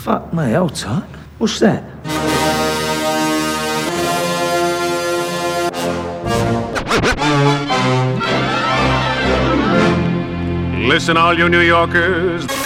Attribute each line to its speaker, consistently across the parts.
Speaker 1: Fuck me, hold. What's that?
Speaker 2: Listen, all you New Yorkers.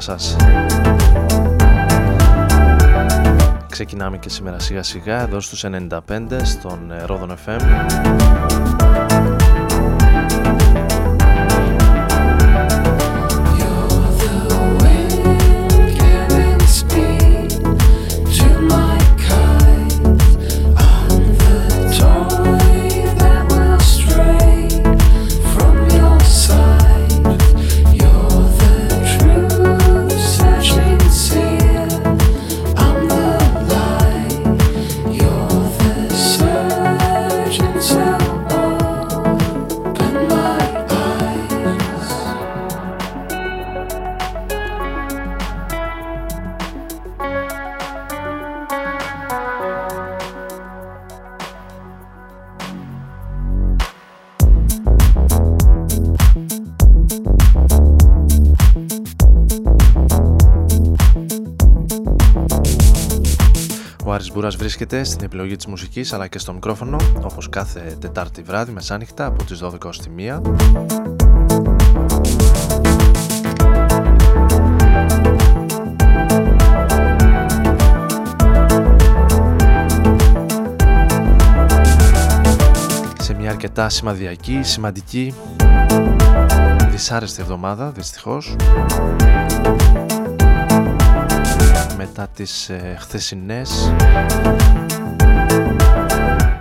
Speaker 3: Σας. Ξεκινάμε και σήμερα σιγά σιγά εδώ στους 95 στον Ρόδον FM. στην επιλογή της μουσικής αλλά και στο μικρόφωνο όπως κάθε Τετάρτη βράδυ μεσάνυχτα από τις 12 ως τη 1.
Speaker 4: Σε μια αρκετά σημαδιακή, σημαντική, δυσάρεστη εβδομάδα δυστυχώς μετά τις ε, χθεσινές.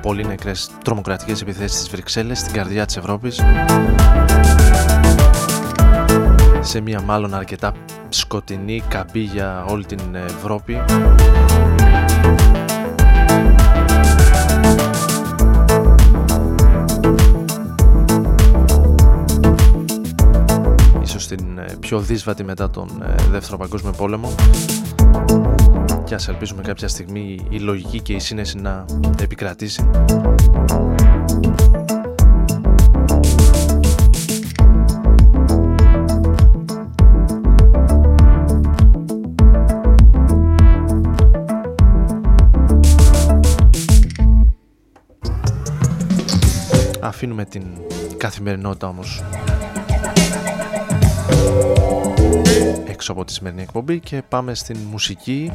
Speaker 4: Πολύ νεκρές τρομοκρατικές επιθέσεις στις Βρυξέλλες στην καρδιά της Ευρώπης. Σε μια μάλλον αρκετά σκοτεινή καμπή για όλη την Ευρώπη. Ίσως την ε, πιο δύσβατη μετά τον ε, Δεύτερο Παγκόσμιο Πόλεμο και ας ελπίζουμε κάποια στιγμή η λογική και η σύνεση να επικρατήσει. Αφήνουμε την καθημερινότητα όμως έξω από τη σημερινή εκπομπή και πάμε στην μουσική.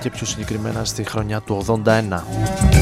Speaker 4: Και πιο συγκεκριμένα στη χρονιά του 81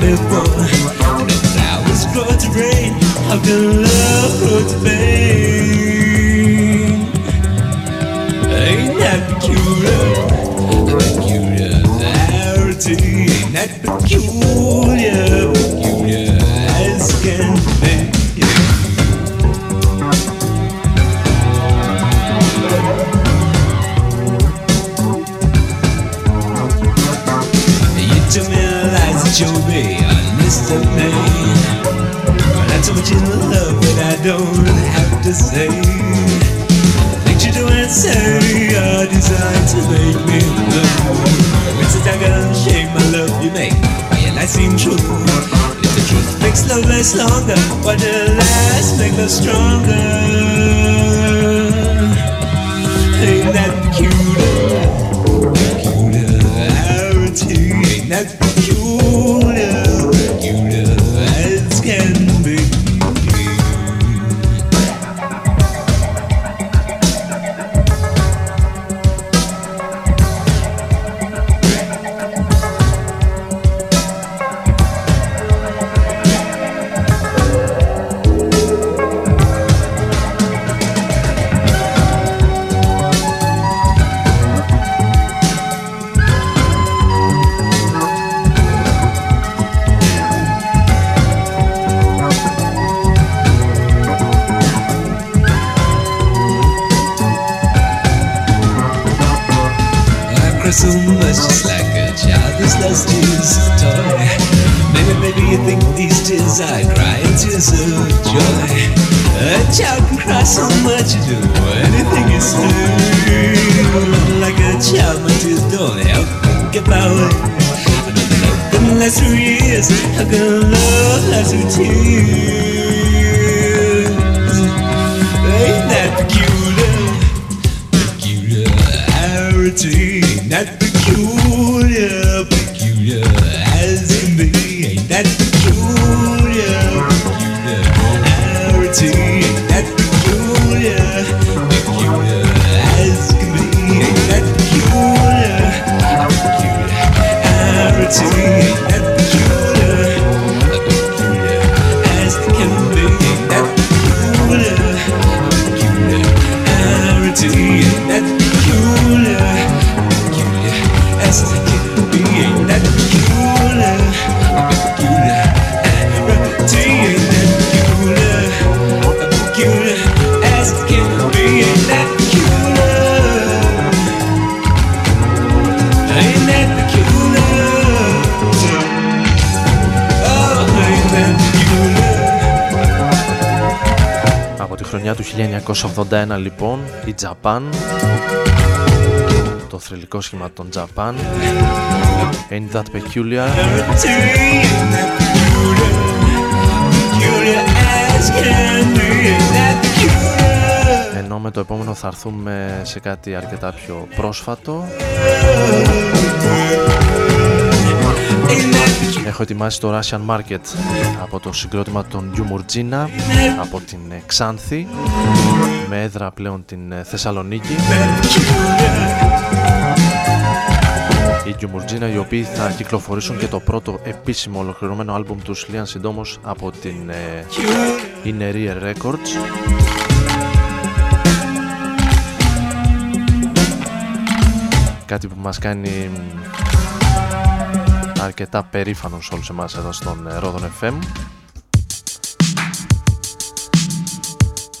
Speaker 3: Before. miss
Speaker 4: your ray, I miss the pain. But I told you in love but I don't have to say. Think you don't say are desire to make me love. It's a dagger shame. my love you make. And I seem true. If the truth makes love last longer, what the last make love stronger. Ain't that cute? Ain't that
Speaker 3: 1981 λοιπόν, η Japan, το θρηλυκό σχήμα των Japan, Ain't That Peculiar, ενώ με το επόμενο θα έρθουμε σε κάτι αρκετά πιο πρόσφατο Έχω ετοιμάσει το Russian Market από το συγκρότημα των Γιουμουρτζίνα από την Ξάνθη με έδρα πλέον την Θεσσαλονίκη. Οι Γιουμουρτζίνα οι οποίοι θα κυκλοφορήσουν και το πρώτο επίσημο ολοκληρωμένο άλμπουμ τους Λίαν συντόμως από την Inner Ear Records. Κάτι που μας κάνει αρκετά περήφανος όλους εμάς εδώ στον ε, Ρόδον FM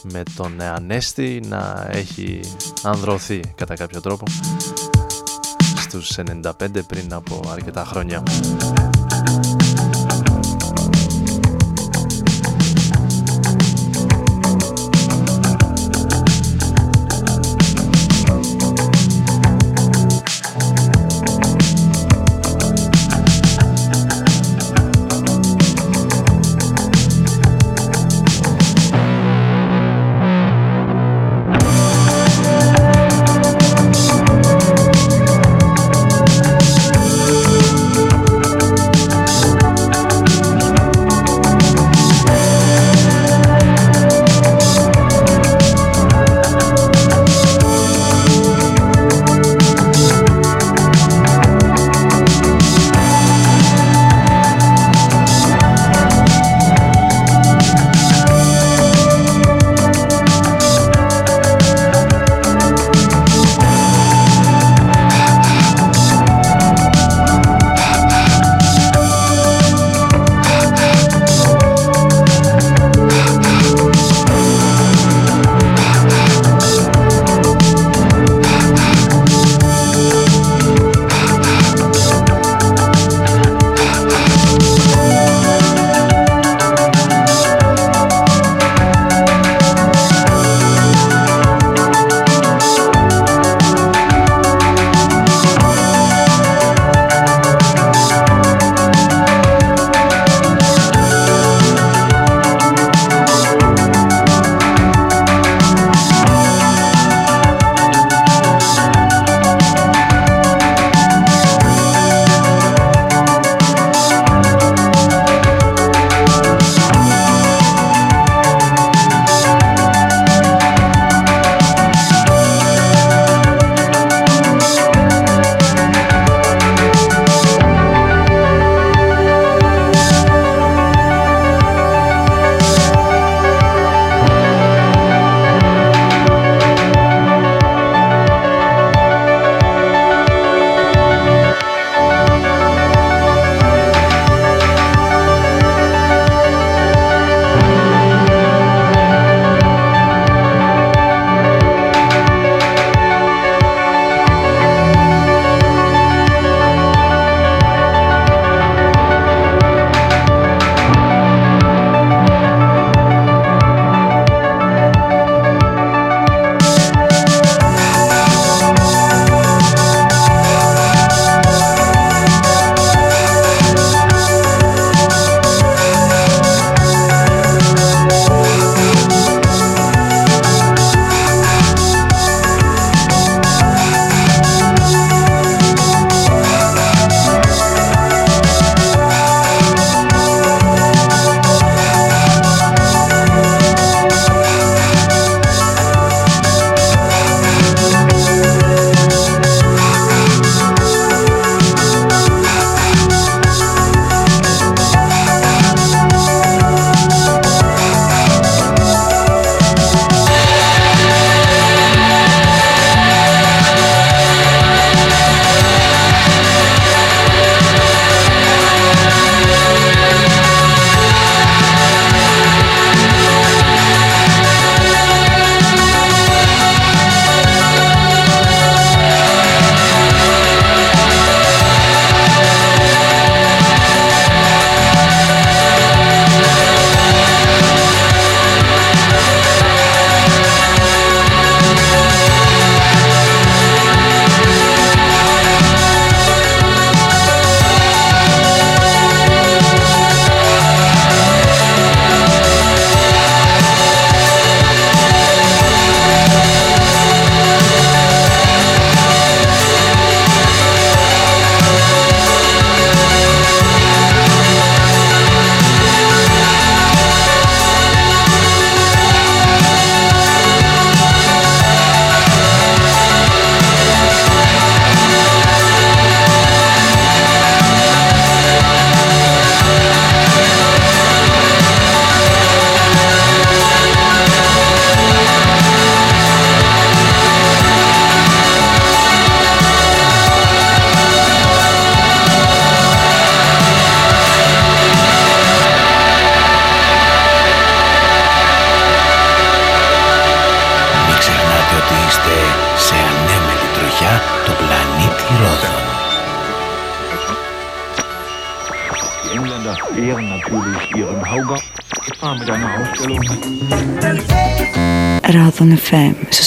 Speaker 3: με τον ε, Ανέστη να έχει ανδρωθεί κατά κάποιο τρόπο στους 95 πριν από αρκετά χρόνια.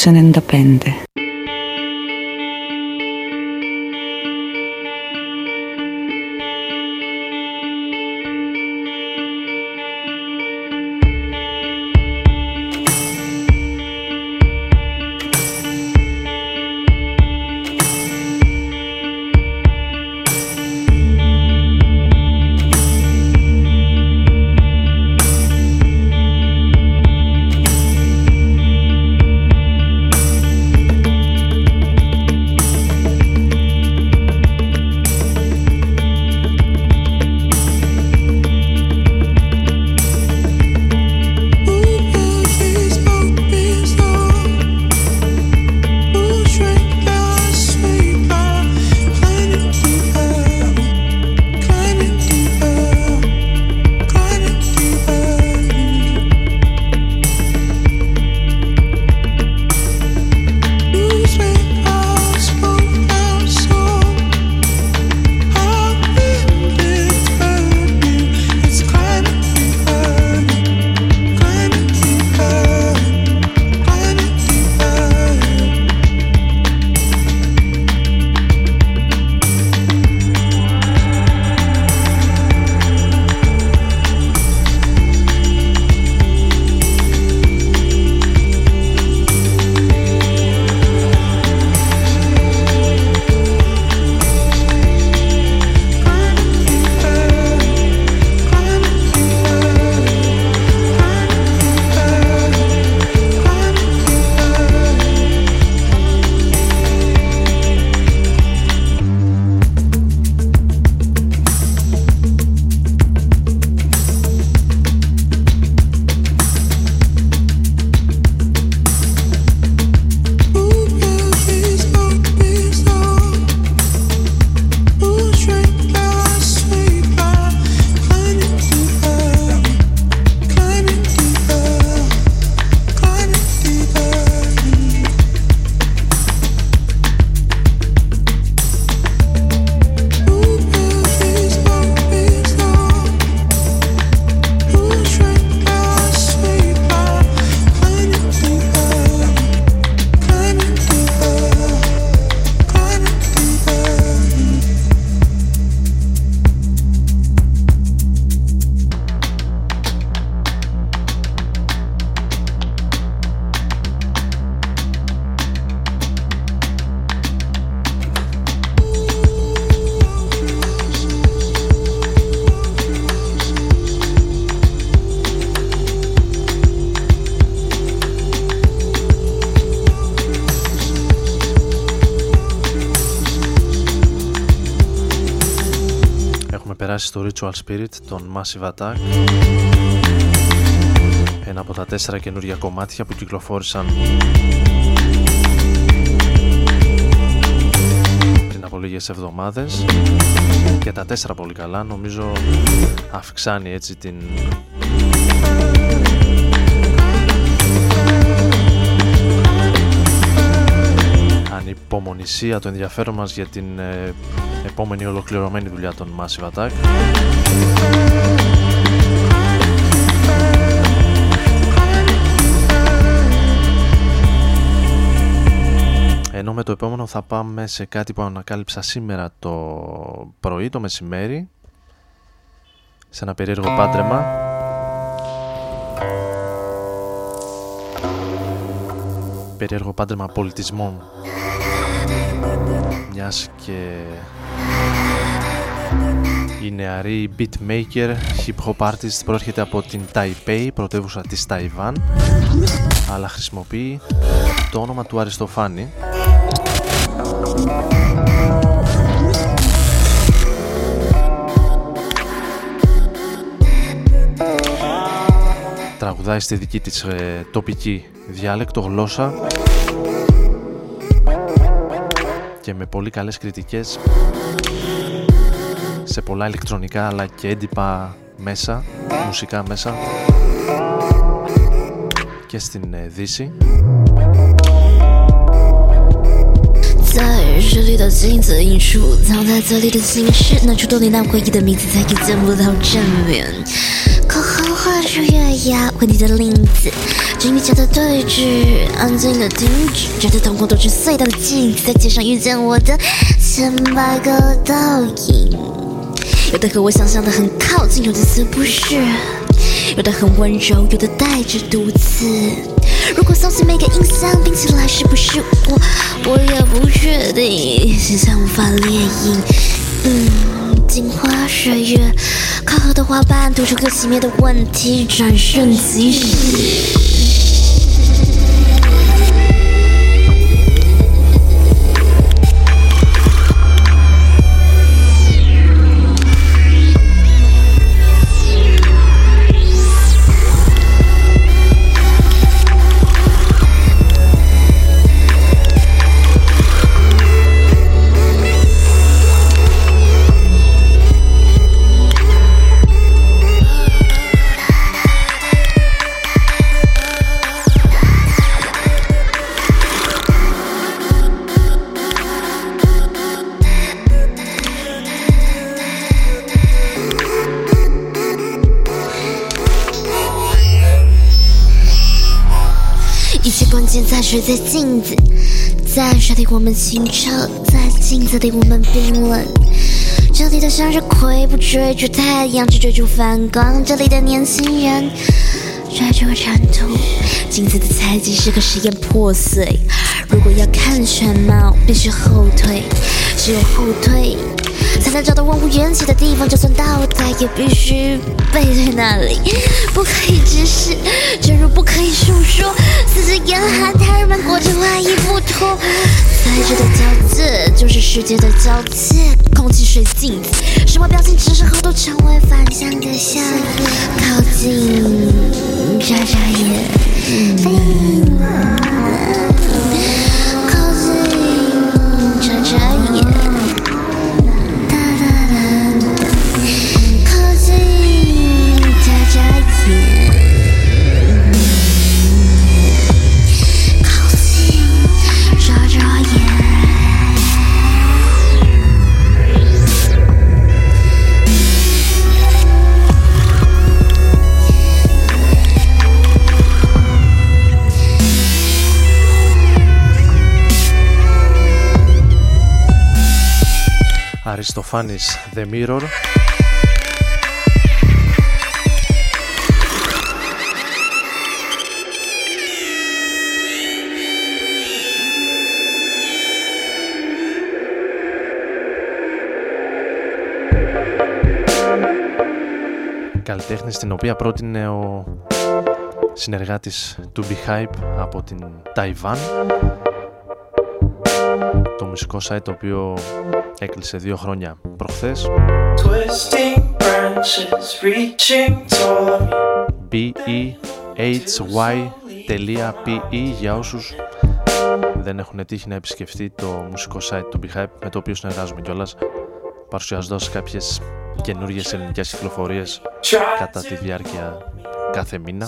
Speaker 5: person in the
Speaker 3: στο Ritual Spirit των Massive Attack. Ένα από τα τέσσερα καινούργια κομμάτια που κυκλοφόρησαν πριν από λίγες εβδομάδες. Και τα τέσσερα πολύ καλά νομίζω αυξάνει έτσι την ανυπομονησία, το ενδιαφέρον μας για την ε, επόμενη ολοκληρωμένη δουλειά των Massive Attack. Ενώ με το επόμενο θα πάμε σε κάτι που ανακάλυψα σήμερα το πρωί, το μεσημέρι. Σε ένα περίεργο πάντρεμα. Περίεργο πάντρεμα πολιτισμών μιας και η νεαρή beatmaker hip hop artist προέρχεται από την Taipei, πρωτεύουσα της Ταϊβάν αλλά χρησιμοποιεί το όνομα του Αριστοφάνη. Τραγουδάει στη δική της ε, τοπική διάλεκτο γλώσσα και με πολύ καλές κριτικές σε πολλά ηλεκτρονικά αλλά και έντυπα μέσα, μουσικά μέσα και στην ε, Δύση.
Speaker 6: 在这里的镜子映出藏在这里的心事，拿出多年难回忆的名字，再也见不到正面。 口号画出月牙问你的令子，金与假的对峙，安静的停止，觉得瞳孔都是隧道的镜子，在街上遇见我的千百个倒影，有的和我想象的很靠近，有的似不是。有的很温柔，有的带着毒刺。如果搜集每个印象拼起来是不是我，我也不确定。现在无法列印。嗯，镜花水月，靠河的花瓣吐出个熄灭的问题，转瞬即逝。水在镜子，在水里我们清澈，在镜子里我们冰冷。这里的向日葵不追逐太阳，只追逐反光。这里的年轻人追逐尘土，镜子的采集是个实验破碎。如果要看全貌，必须后退，只有后退。才能找到万物缘起的地方，就算倒带也必须背对那里。不可以直视，正如不可以诉说。这是严寒，他人们裹着外衣不脱。塞着的交界，就是世界的交界。空气、水、镜子，什么表情之后都成为反向的笑。靠近，眨眨眼。
Speaker 3: Αριστοφάνης The Mirror. Καλλιτέχνη στην οποία πρότεινε ο συνεργάτης του Hype από την Ταϊβάν το μουσικό site το οποίο έκλεισε δύο χρόνια προχθές. B-E-H-Y.pe για όσους δεν έχουν τύχει να επισκεφτεί το μουσικό site του Behype με το οποίο συνεργάζομαι κιόλας παρουσιάζοντας κάποιες καινούργιες ελληνικές κυκλοφορίες κατά τη διάρκεια κάθε μήνα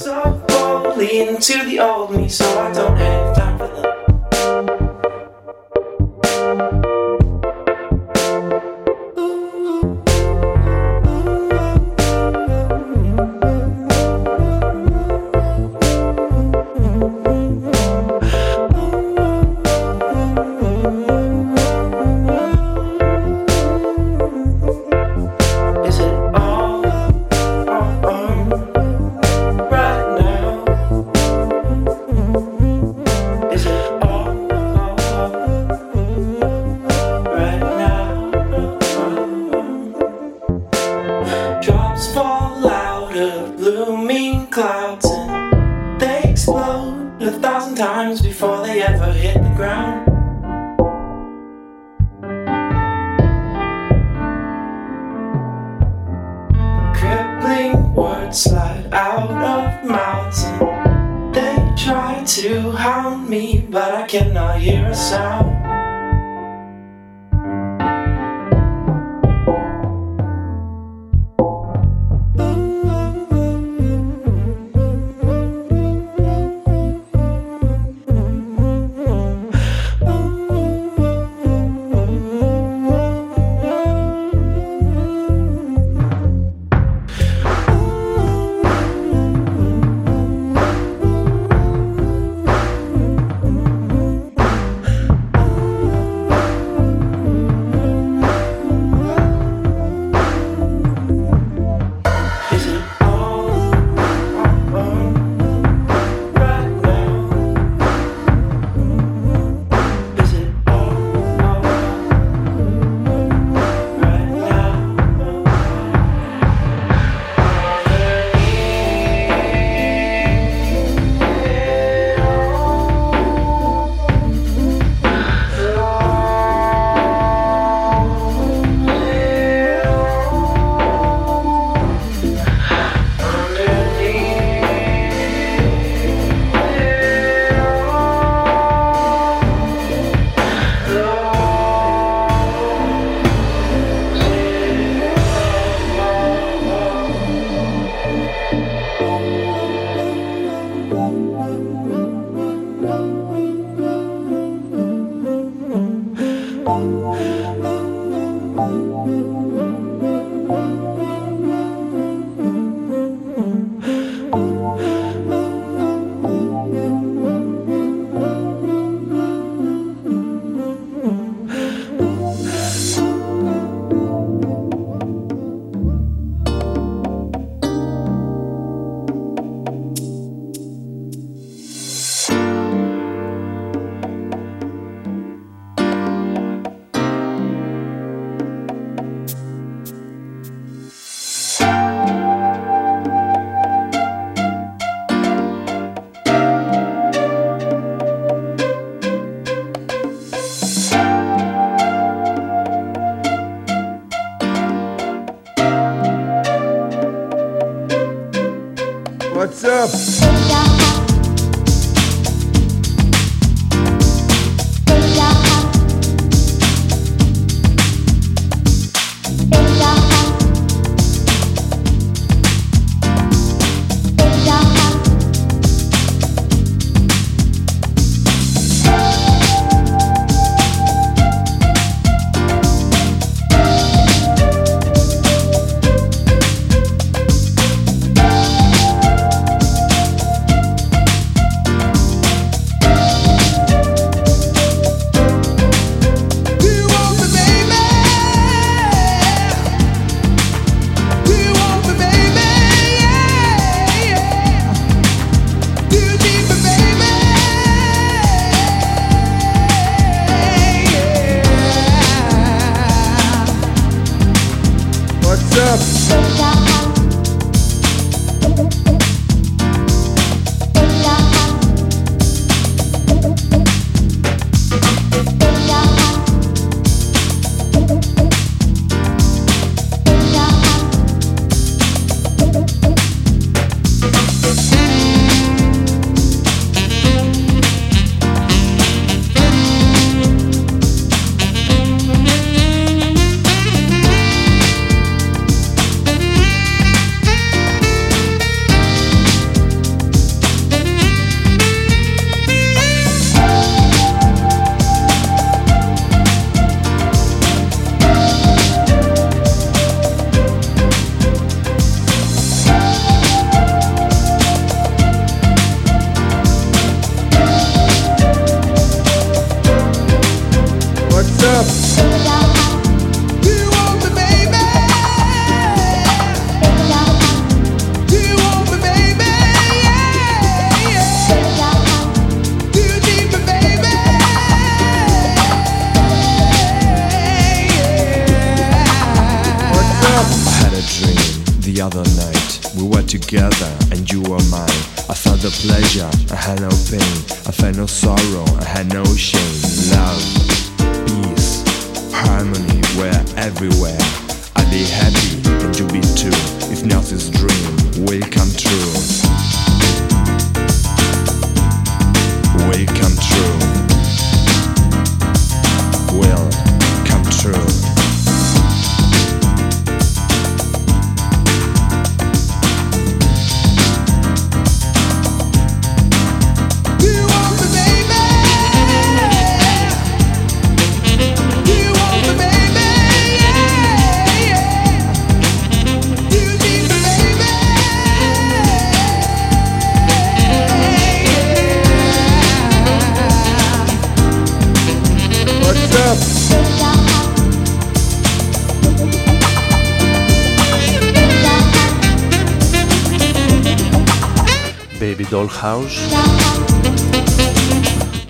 Speaker 3: House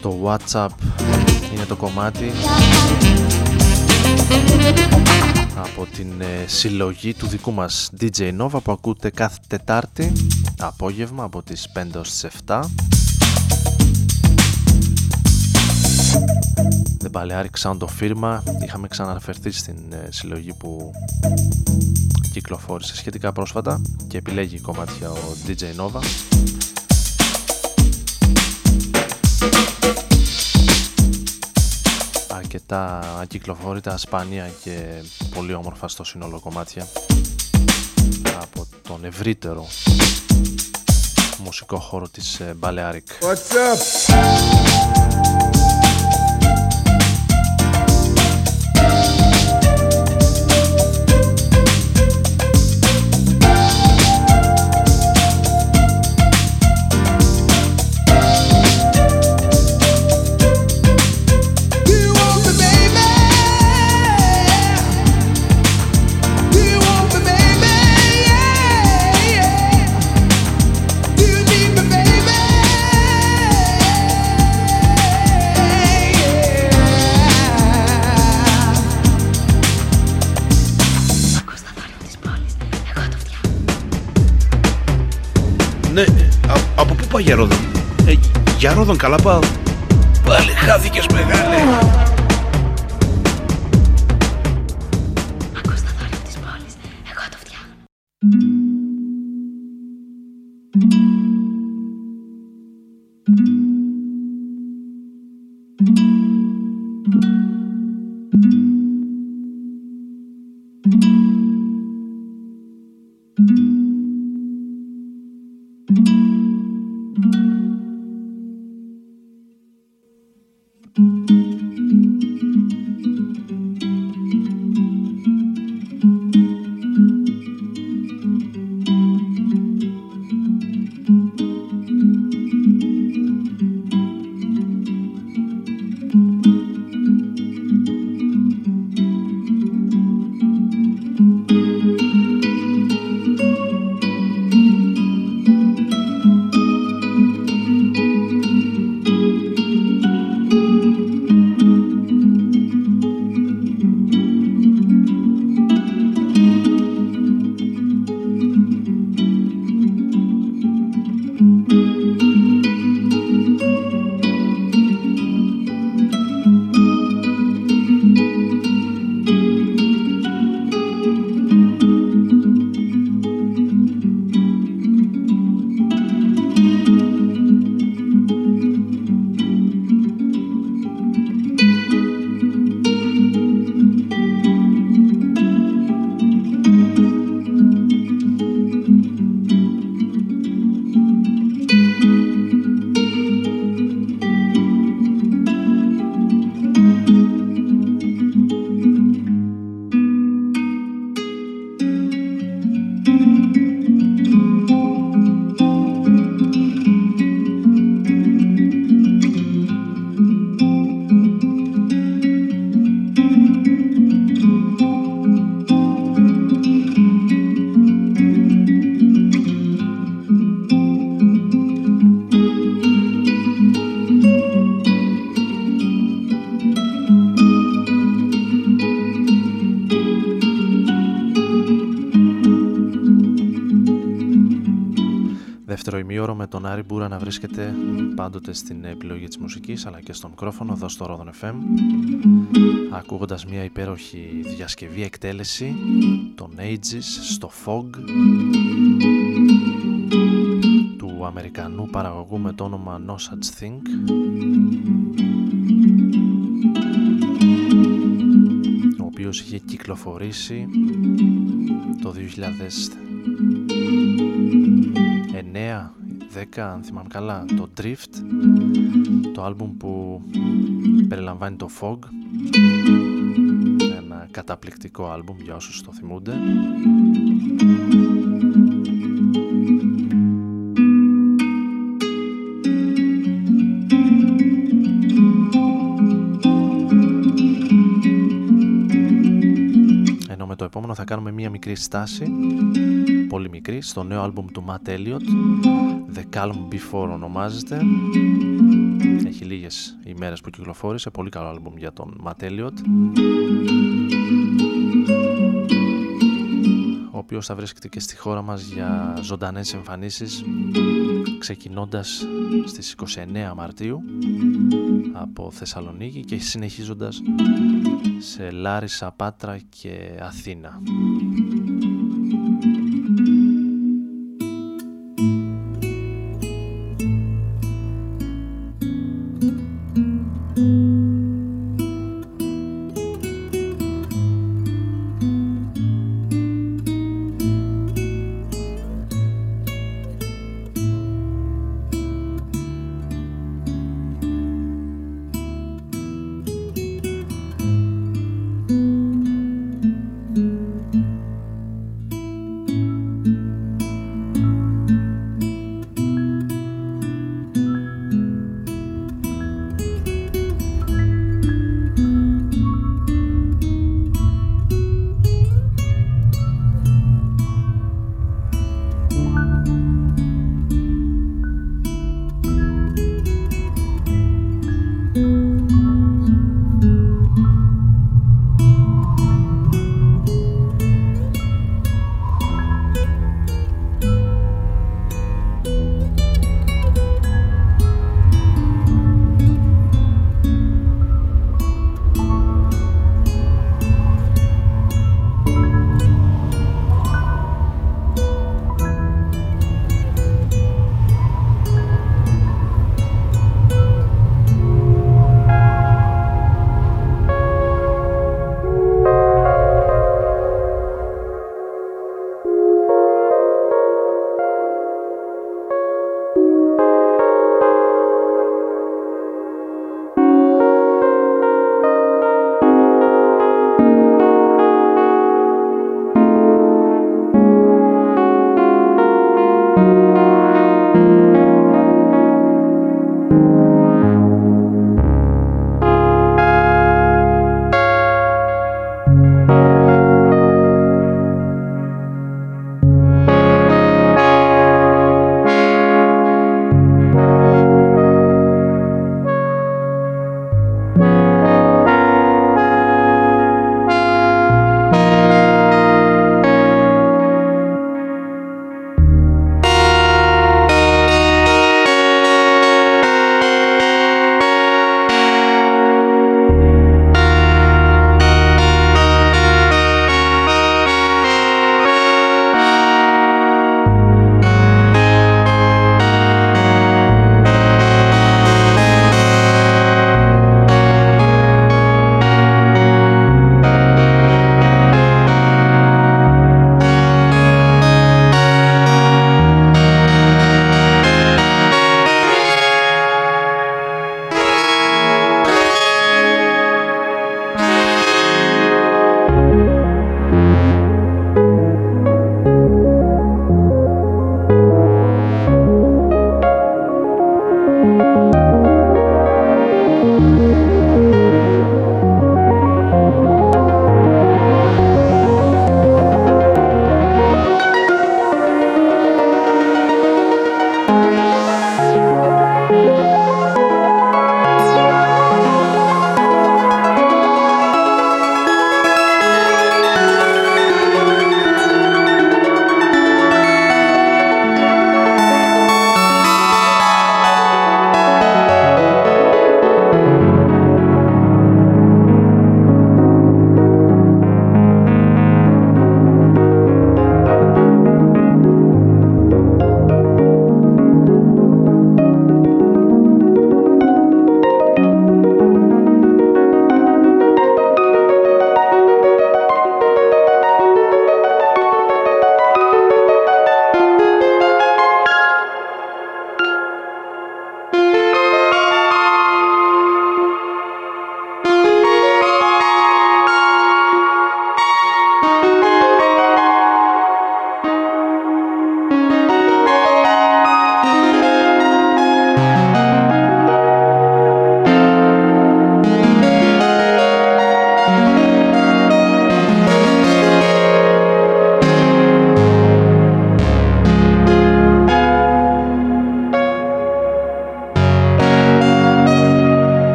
Speaker 3: Το WhatsApp είναι το κομμάτι από την ε, συλλογή του δικού μας DJ Nova που ακούτε κάθε Τετάρτη απόγευμα από τις 5 ως τις 7 The Balearic Sound of Firma είχαμε ξαναφερθεί στην ε, συλλογή που κυκλοφόρησε σχετικά πρόσφατα και επιλέγει κομμάτια ο DJ Nova αρκετά ακυκλοφόρητα, σπάνια και πολύ όμορφα στο σύνολο κομμάτια από τον ευρύτερο μουσικό χώρο της ε, Balearic.
Speaker 7: What's up?
Speaker 8: Για Ρόδον. Ε, για Ρόδον καλά πάω. Πάλι χάθηκες μεγάλε.
Speaker 3: Άρη Μπούρα να βρίσκεται πάντοτε στην επιλογή της μουσικής αλλά και στο μικρόφωνο εδώ στο Rodon FM ακούγοντας μια υπέροχη διασκευή εκτέλεση των Ages στο Fog του Αμερικανού παραγωγού με το όνομα No Such Thing. Ο οποίος είχε κυκλοφορήσει το 2009 10 αν θυμάμαι καλά το Drift το άλμπουμ που περιλαμβάνει το Fog. Ένα καταπληκτικό άλμπουμ για όσους το θυμούνται. Ενώ με το επόμενο θα κάνουμε μία μικρή στάση πολύ μικρή στο νέο άλμπουμ του Matt Elliott The Calm Before ονομάζεται έχει λίγες ημέρες που κυκλοφόρησε πολύ καλό άλμπουμ για τον Matt Elliott ο οποίος θα βρίσκεται και στη χώρα μας για ζωντανές εμφανίσεις ξεκινώντας στις 29 Μαρτίου από Θεσσαλονίκη και συνεχίζοντας σε Λάρισα, Πάτρα και Αθήνα.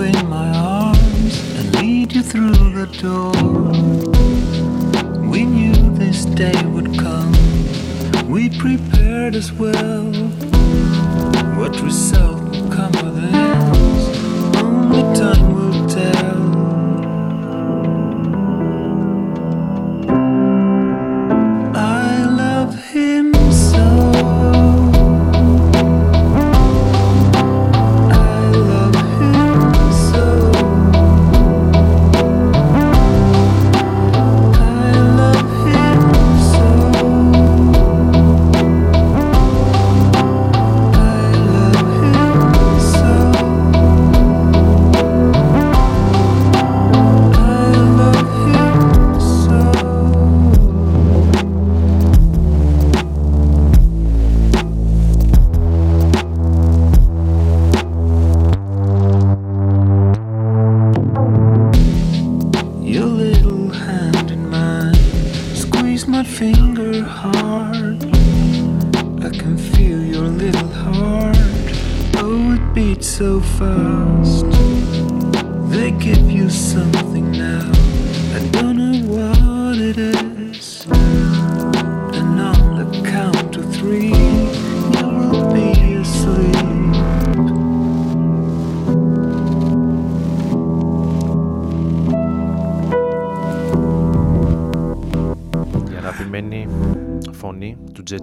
Speaker 2: In my arms and lead you through the door. We knew this day would come, we prepared as well. What result will come of this? Only time will tell.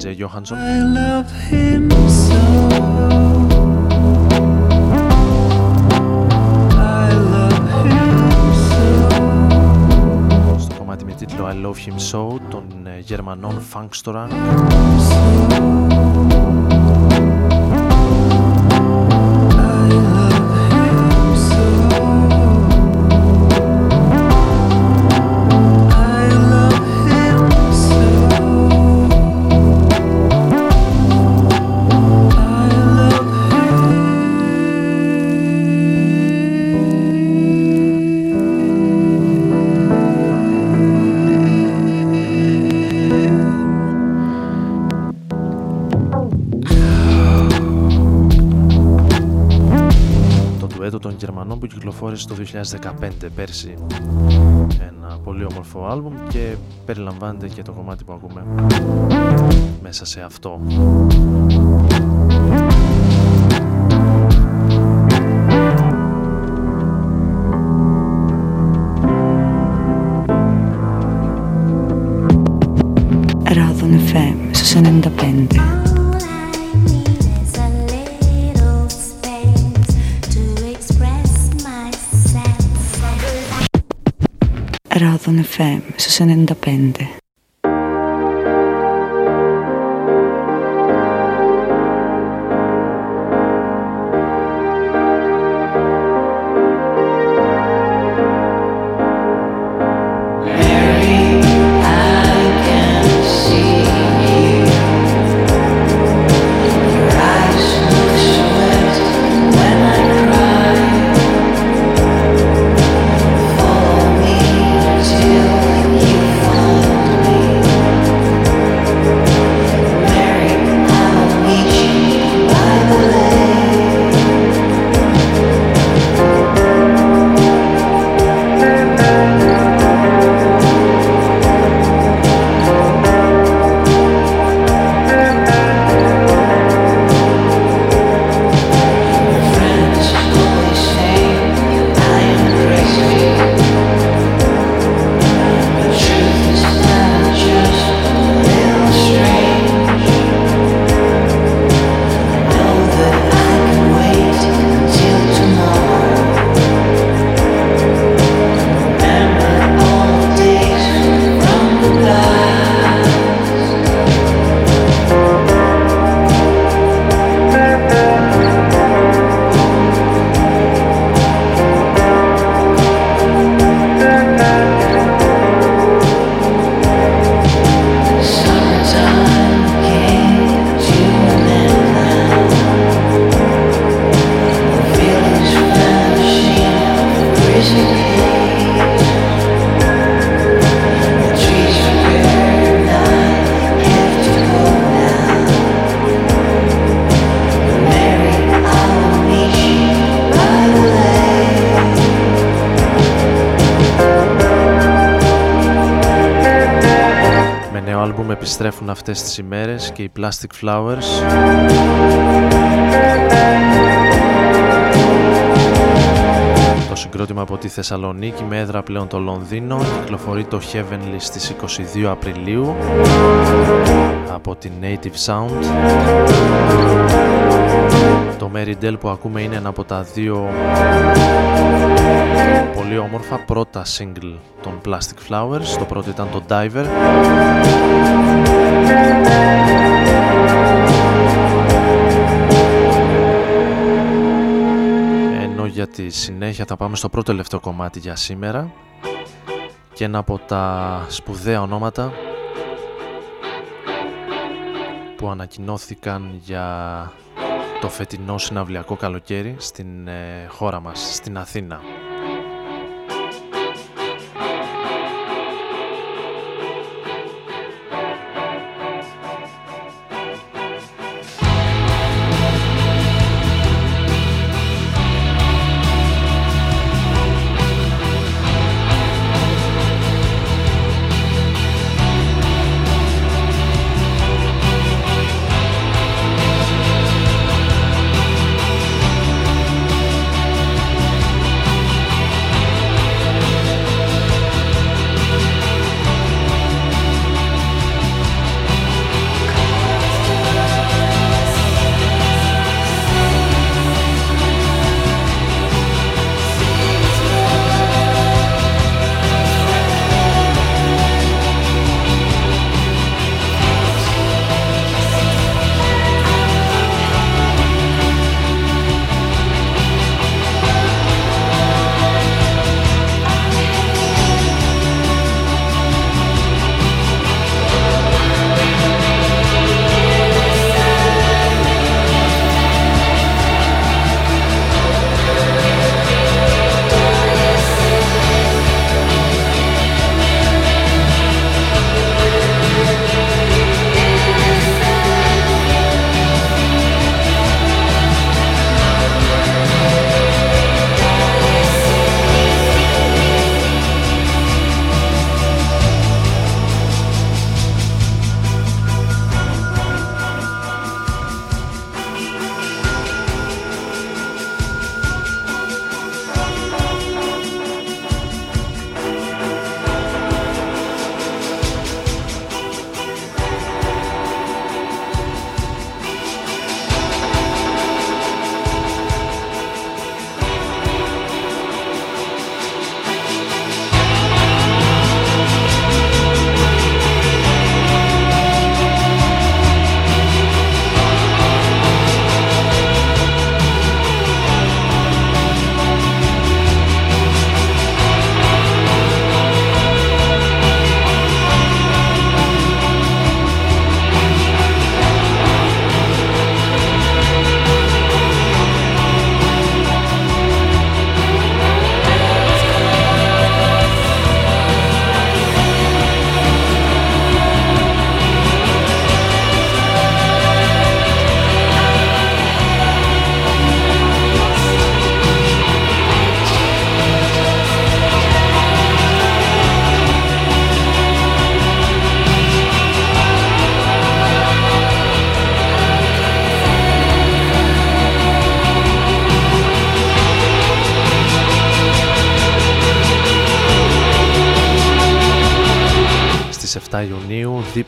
Speaker 3: Του Τζέτζε Γιώχανσον
Speaker 2: I love him so. I love him so.
Speaker 3: στο κομμάτι με τίτλο I Love Him So των ε, Γερμανών Funkstoran κυκλοφόρησε το 2015 πέρσι ένα πολύ όμορφο άλμπουμ και περιλαμβάνεται και το κομμάτι που ακούμε μέσα σε αυτό
Speaker 5: FM στους 95.
Speaker 9: Till
Speaker 3: επιστρέφουν αυτές τις ημέρες και οι Plastic Flowers. Το συγκρότημα από τη Θεσσαλονίκη με έδρα πλέον το Λονδίνο κυκλοφορεί το Heavenly στις 22 Απριλίου από την Native Sound. Το Mary Dell που ακούμε είναι ένα από τα δύο πολύ όμορφα πρώτα single. των Plastic Flowers. Το πρώτο ήταν το Diver. Ενώ για τη συνέχεια θα πάμε στο πρώτο τελευταίο κομμάτι για σήμερα. Και ένα από τα σπουδαία ονόματα που ανακοινώθηκαν για το φετινό συναυλιακό καλοκαίρι στην ε, χώρα μας, στην Αθήνα.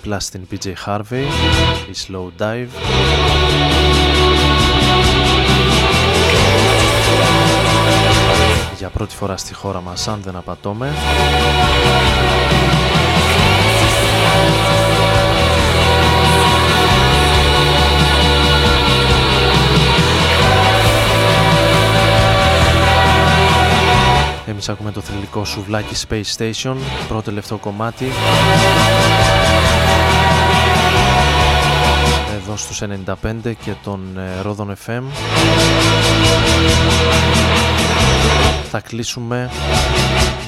Speaker 3: Δίπλα στην PJ Harvey, η Slow Dive. Για πρώτη φορά στη χώρα μας, αν δεν απατώμε. Εμείς ακούμε το θρηλυκό σουβλάκι Space Station, πρώτο τελευταίο κομμάτι. Στους 95 και τον ε, Ρόδον FM. Θα κλείσουμε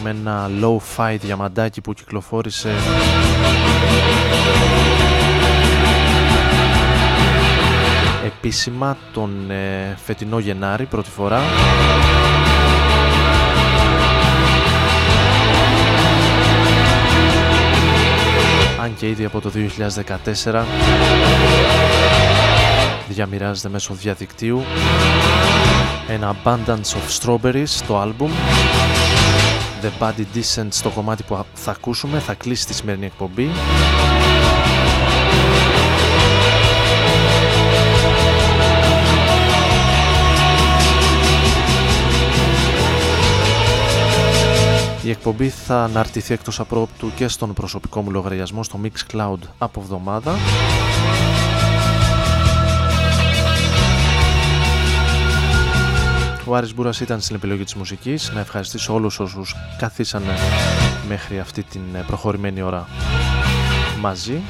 Speaker 3: με ένα low-fi διαμαντάκι που κυκλοφόρησε. Επίσημα τον ε, φετινό Γενάρη πρώτη φορά. Και ήδη από το 2014 διαμοιράζεται μέσω διαδικτύου. Ένα Abundance of Strawberries το άλμπουμ. The Body Descent στο κομμάτι που θα ακούσουμε θα κλείσει τη σημερινή εκπομπή. Η εκπομπή θα αναρτηθεί εκτός απρόπτου και στον προσωπικό μου λογαριασμό στο Mixcloud από εβδομάδα. Ο Άρης Μπούρας ήταν στην επιλογή της μουσικής. Να ευχαριστήσω όλους όσους καθίσανε μέχρι αυτή την προχωρημένη ώρα μαζί.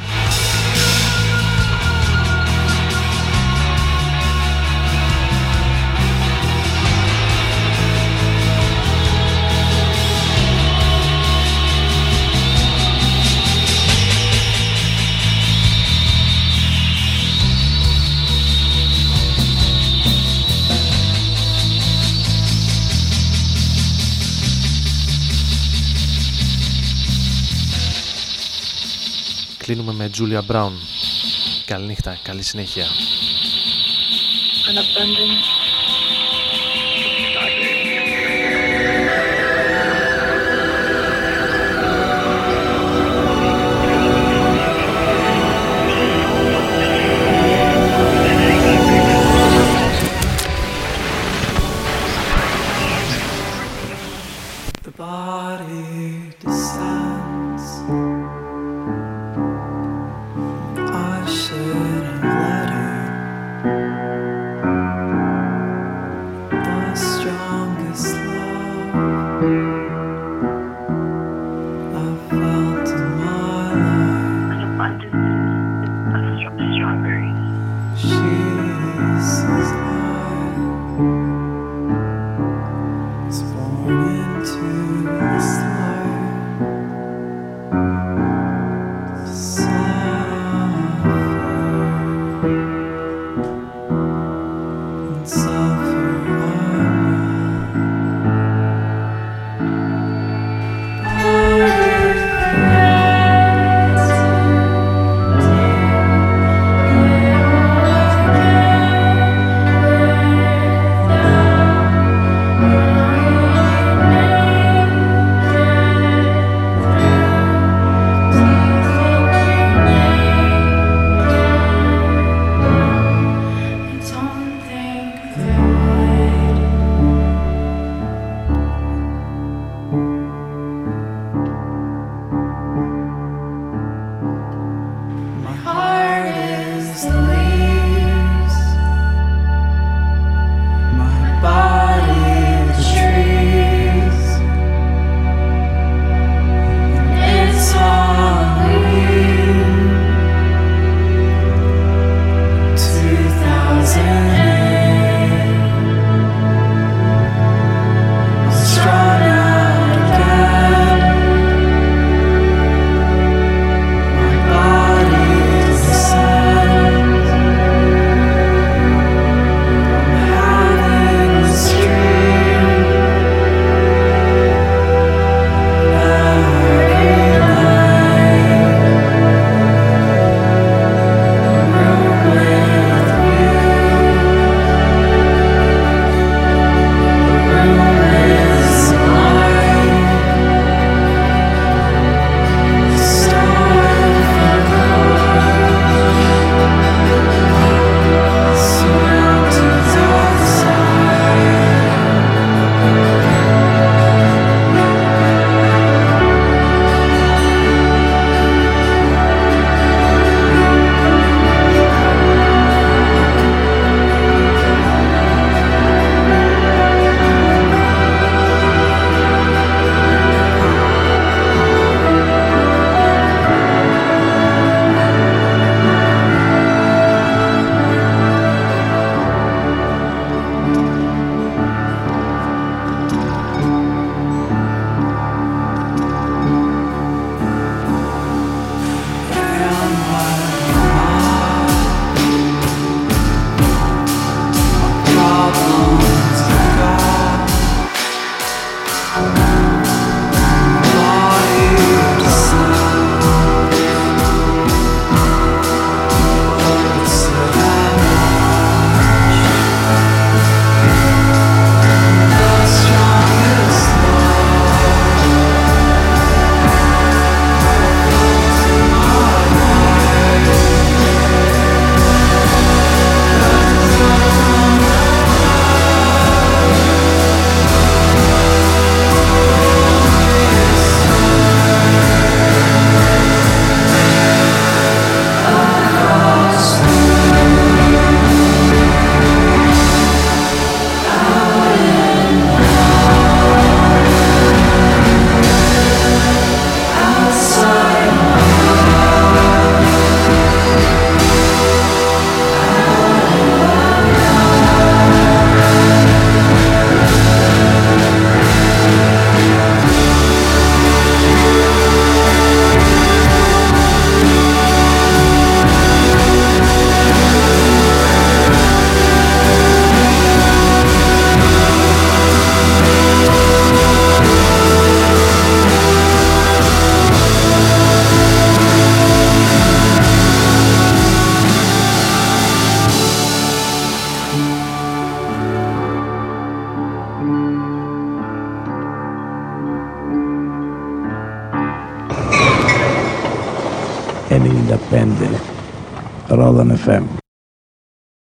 Speaker 3: Κλείνουμε με Julia Brown. Καληνύχτα, καλή συνέχεια.